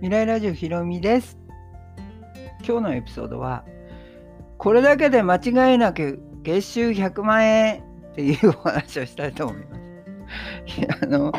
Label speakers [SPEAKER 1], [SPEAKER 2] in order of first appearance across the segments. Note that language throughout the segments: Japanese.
[SPEAKER 1] 未来ラジオひろみです。今日のエピソードは、これだけで間違いなく月収100万円っていうお話をしたいと思います。あの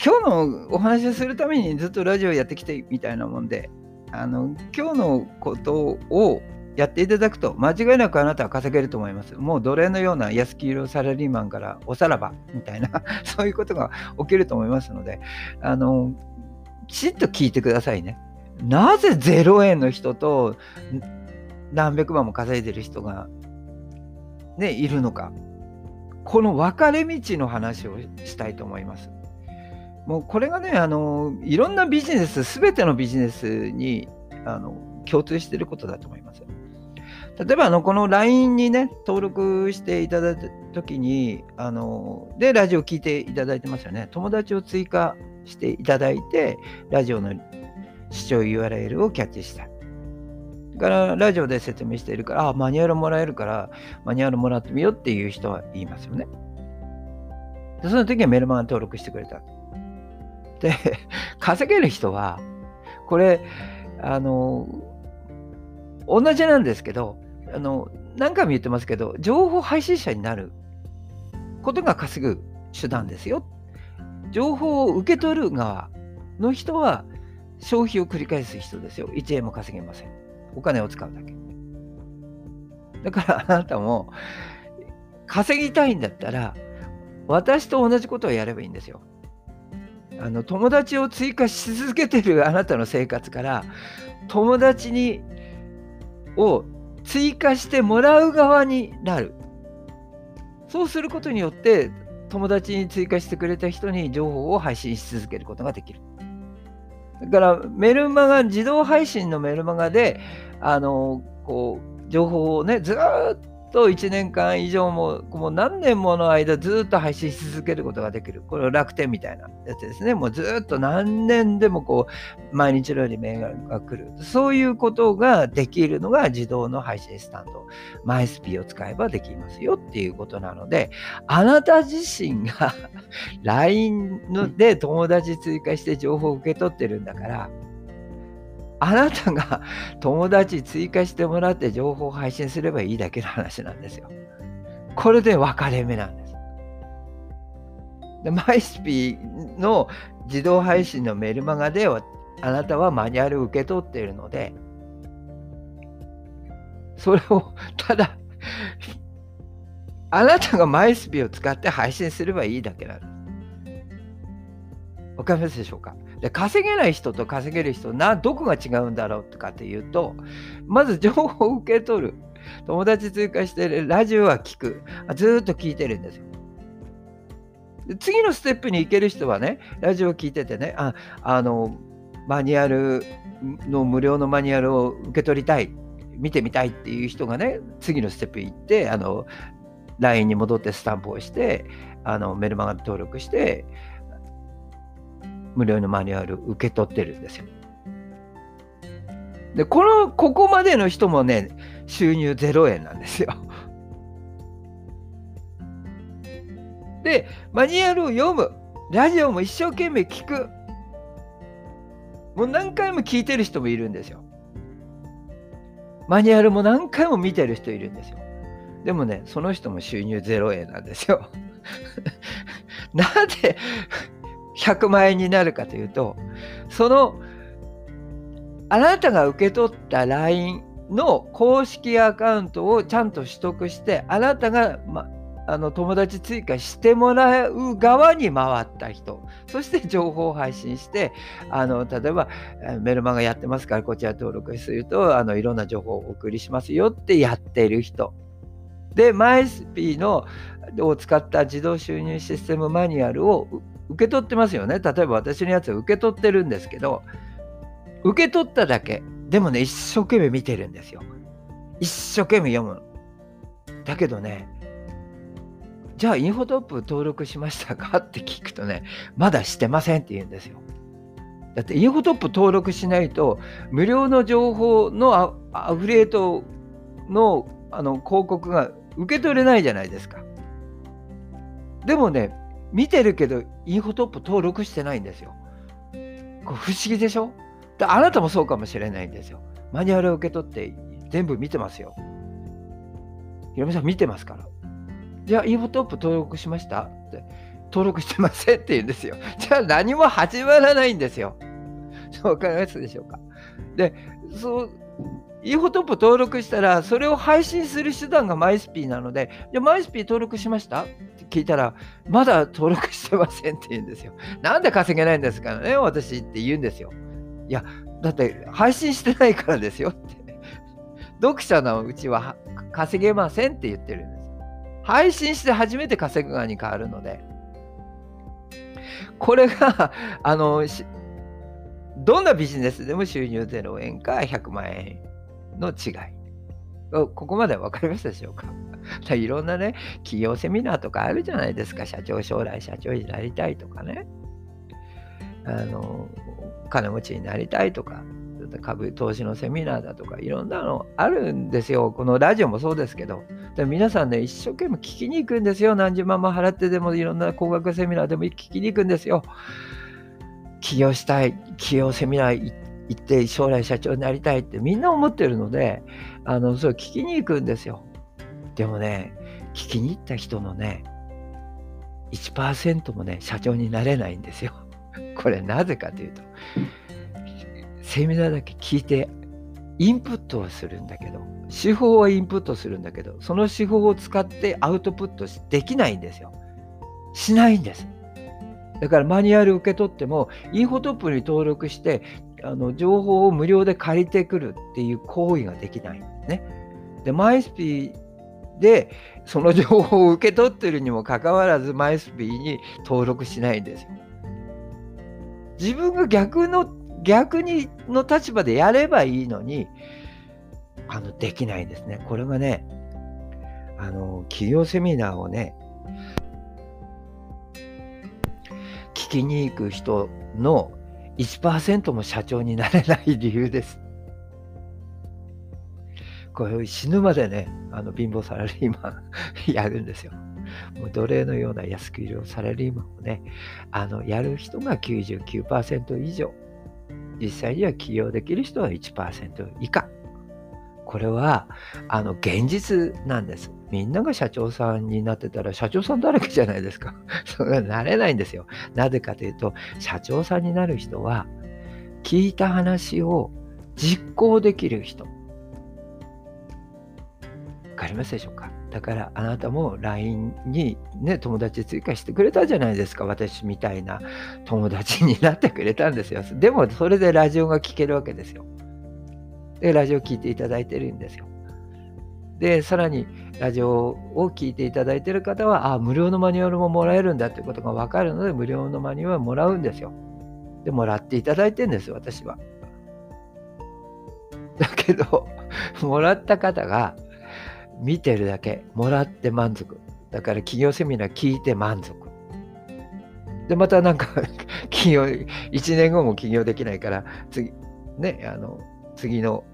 [SPEAKER 1] 今日のお話をするためにずっとラジオやってきてみたいなもんで、あの今日のことをやっていただくと間違いなくあなたは稼げると思います。もう奴隷のような安黄色サラリーマンからおさらばみたいな そういうことが起きると思いますので、あの、きちっと聞いてくださいね。なぜ0円の人と何百万も稼いでる人が、ね、いるのか。この分かれ道の話をしたいと思います。もうこれがね、あの、いろんなビジネス、すべてのビジネスにあの共通していることだと思います。例えばあのこの LINE にね登録していただいた時にあのでラジオ聞いていただいてますよね友達を追加していただいてラジオの視聴 URL をキャッチした。からラジオで説明しているからあマニュアルもらえるからマニュアルもらってみようっていう人は言いますよね。でその時はメルマガ登録してくれた。で 稼げる人はこれあの同じなんですけどあの、何回も言ってますけど、情報配信者になることが稼ぐ手段ですよ。情報を受け取る側の人は消費を繰り返す人ですよ。1円も稼げません。お金を使うだけ。だからあなたも稼ぎたいんだったら私と同じことをやればいいんですよ。あの友達を追加し続けてるあなたの生活から友達にを追加してもらう側になる。そうすることによって友達に追加してくれた人に情報を配信し続けることができる。だからメルマガ、自動配信のメルマガで、あの、こう、情報をね、ずっと1年間以上も、もう何年もの間ずっと配信し続けることができる。これ楽天みたいなやつですね。もうずっと何年でもこう、毎日のように銘柄が来る。そういうことができるのが自動の配信スタンド。マイスピーを使えばできますよっていうことなので、あなた自身が LINE で友達追加して情報を受け取ってるんだから、あなたが 友達追加してもらって情報を配信すればいいだけの話なんですよ。これで分かれ目なんです。で、マイスピの自動配信のメルマガではあなたはマニュアルを受け取っているので、それをただ あなたがマイスピを使って配信すればいいだけなんです。わかりますでしょうか？で稼げない人と稼げる人などこが違うんだろうとかっていうとまず情報を受け取る。友達追加してラジオは聞く。ずっと聞いてるんですよ。次のステップに行ける人はねラジオを聞いててねああのマニュアルの無料のマニュアルを受け取りたい。見てみたいっていう人がね次のステップ行ってあの LINE に戻ってスタンプをしてあのメルマガ登録して無料のマニュアル受け取ってるんですよ。で、この、ここまでの人もね、収入0円なんですよ。で、マニュアルを読む。ラジオも一生懸命聞く。もう何回も聞いてる人もいるんですよ。マニュアルも何回も見てる人いるんですよ。でもね、その人も収入0円なんですよ。なぜ100万円になるかというと、その、あなたが受け取った LINE の公式アカウントをちゃんと取得して、あなたが、ま、あの友達追加してもらう側に回った人、そして情報を配信して、あの例えばメルマガやってますから、こちら登録するとあのいろんな情報をお送りしますよってやってる人。で、マイスピーのを使った自動収入システムマニュアルを受け取ってますよね。例えば私のやつを受け取ってるんですけど、受け取っただけ。でもね、一生懸命見てるんですよ。一生懸命読む。だけどね、じゃあインフォトップ登録しましたか？って聞くとね、まだしてませんって言うんですよ。だってインフォトップ登録しないと、無料の情報のアフリエイトのあの広告が受け取れないじゃないですか。でもね、見てるけど、インフォトップ登録してないんですよ。こ不思議でしょ？であなたもそうかもしれないんですよ。マニュアルを受け取って全部見てますよ。ひろみさん見てますから。じゃあ、インフォトップ登録しました？って。登録してませんって言うんですよ。じゃあ何も始まらないんですよ。わかりますでしょうか？で、そう、インフォトップ登録したら、それを配信する手段がマイスピーなので、じゃあマイスピー登録しました？聞いたら、まだ登録してませんって言うんですよ。なんで稼げないんですからね、私って言うんですよ。いや、だって配信してないからですよって。読者のうちは稼げませんって言ってるんです。配信して初めて稼ぐ側に変わるので。これが、あの、どんなビジネスでも収入0円か100万円の違い。ここまで分かりましたでしょうか？いろんなね、企業セミナーとかあるじゃないですか。社長、将来社長になりたいとかね。あの、金持ちになりたいとか、株投資のセミナーだとか、いろんなのあるんですよ。このラジオもそうですけど。で皆さんね、一生懸命聞きに行くんですよ。何十万も払ってでも、いろんな高額セミナーでも聞きに行くんですよ。起業したい、起業セミナー行って将来社長になりたいってみんな思ってるので、あの、それ聞きに行くんですよ。でもね、聞きに行った人のね、1%もね、社長になれないんですよ。これなぜかというと、セミナーだけ聞いて、インプットはするんだけど、手法はインプットするんだけど、その手法を使ってアウトプットできないんですよ。しないんです。だからマニュアル受け取っても、インフォトップに登録して、あの情報を無料で借りてくるっていう行為ができないんですね。で、マイスピーでその情報を受け取ってるにもかかわらず、マイスピーに登録しないんですよ。自分が逆の、逆にの立場でやればいいのに、あの、できないんですね。これがね、あの、企業セミナーをね、聞きに行く人の1%も社長になれない理由です。これ死ぬまでね、あの貧乏サラリーマンやるんですよ。もう奴隷のような安くいるサラリーマンをね、あのやる人が99%以上、実際には起業できる人は1%以下。これはあの現実なんです。みんなが社長さんになってたら社長さんだらけじゃないですか。それはなれないんですよ。なぜかというと、社長さんになる人は、聞いた話を実行できる人。かりますでしょうか？だからあなたも LINE にね、友達追加してくれたじゃないですか。私みたいな友達になってくれたんですよ。でもそれでラジオが聴けるわけですよ。で、ラジオ聴いていただいてるんですよ。で、さらにラジオを聴いていただいてる方は、あ、無料のマニュアルももらえるんだってことが分かるので、無料のマニュアルもらうんですよ。で、もらっていただいてるんです、私は。だけど、もらった方が見てるだけ、もらって満足。だから企業セミナー聞いて満足。で、またなんか 企業、1年後も起業できないから、次、ね、あの、次の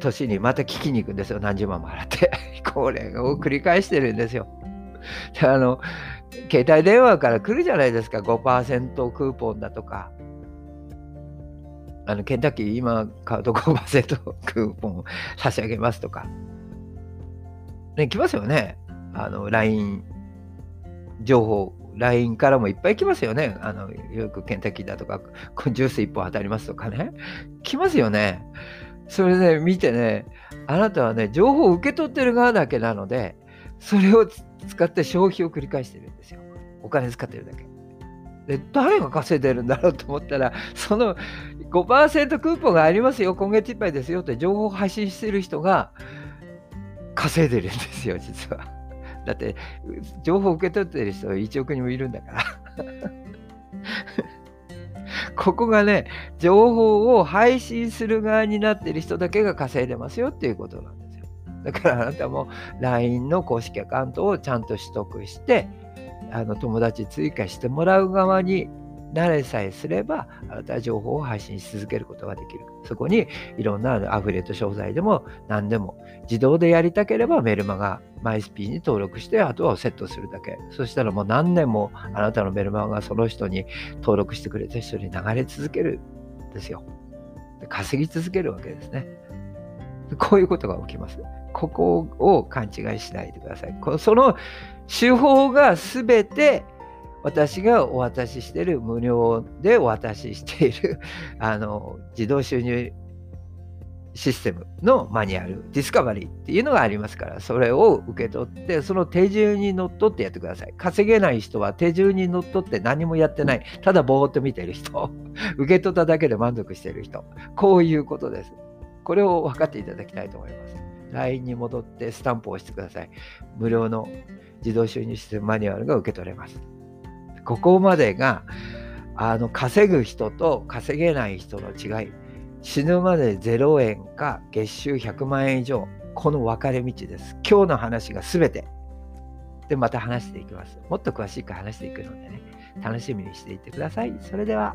[SPEAKER 1] 年にまた聞きに行くんですよ。何十万も払って。これを繰り返してるんですよで。あの、携帯電話から来るじゃないですか。5%クーポンだとか。あの、ケンタッキー今買うと5%クーポン差し上げますとか。ね、来ますよね。あの、LINE 情報、LINE からもいっぱい来ますよね。あの、よくケンタッキーだとか、ジュース1本当たりますとかね。来ますよね。それね、見てね、あなたはね、情報を受け取ってる側だけなので、それを使って消費を繰り返してるんですよ。お金使ってるだけ。で、誰が稼いでるんだろうと思ったら、その5%クーポンがありますよ、今月いっぱいですよって情報を配信してる人が稼いでるんですよ、実は。だって、情報を受け取ってる人は1億人もいるんだから。ここがね、情報を配信する側になってる人だけが稼いでますよっていうことなんですよ。だからあなたも LINE の公式アカウントをちゃんと取得して、あの友達追加してもらう側に慣れさえすれば、あなたは情報を配信し続けることができる。そこにいろんなアフィリエイト商材でも何でも自動でやりたければメルマガ、マイスピーに登録して、あとはセットするだけ。そしたらもう何年もあなたのメルマガがその人に登録してくれた人に流れ続けるんですよ。稼ぎ続けるわけですね。こういうことが起きます。ここを勘違いしないでください。その手法が全て私がお渡ししている無料でお渡ししている あの自動収入システムのマニュアル、ディスカバリーっていうのがありますから、それを受け取って、その手順にのっとってやってください。稼げない人は手順にのっとって何もやってない。ただぼーっと見てる人。受け取っただけで満足している人。こういうことです。これを分かっていただきたいと思います。LINE に戻ってスタンプを押してください。無料の自動収入システムマニュアルが受け取れます。ここまでがあの稼ぐ人と稼げない人の違い死ぬまで0円か月収100万円以上この分かれ道です。今日の話が全て。でまた話していきます。もっと詳しく話していくのでね楽しみにしていてください。それでは。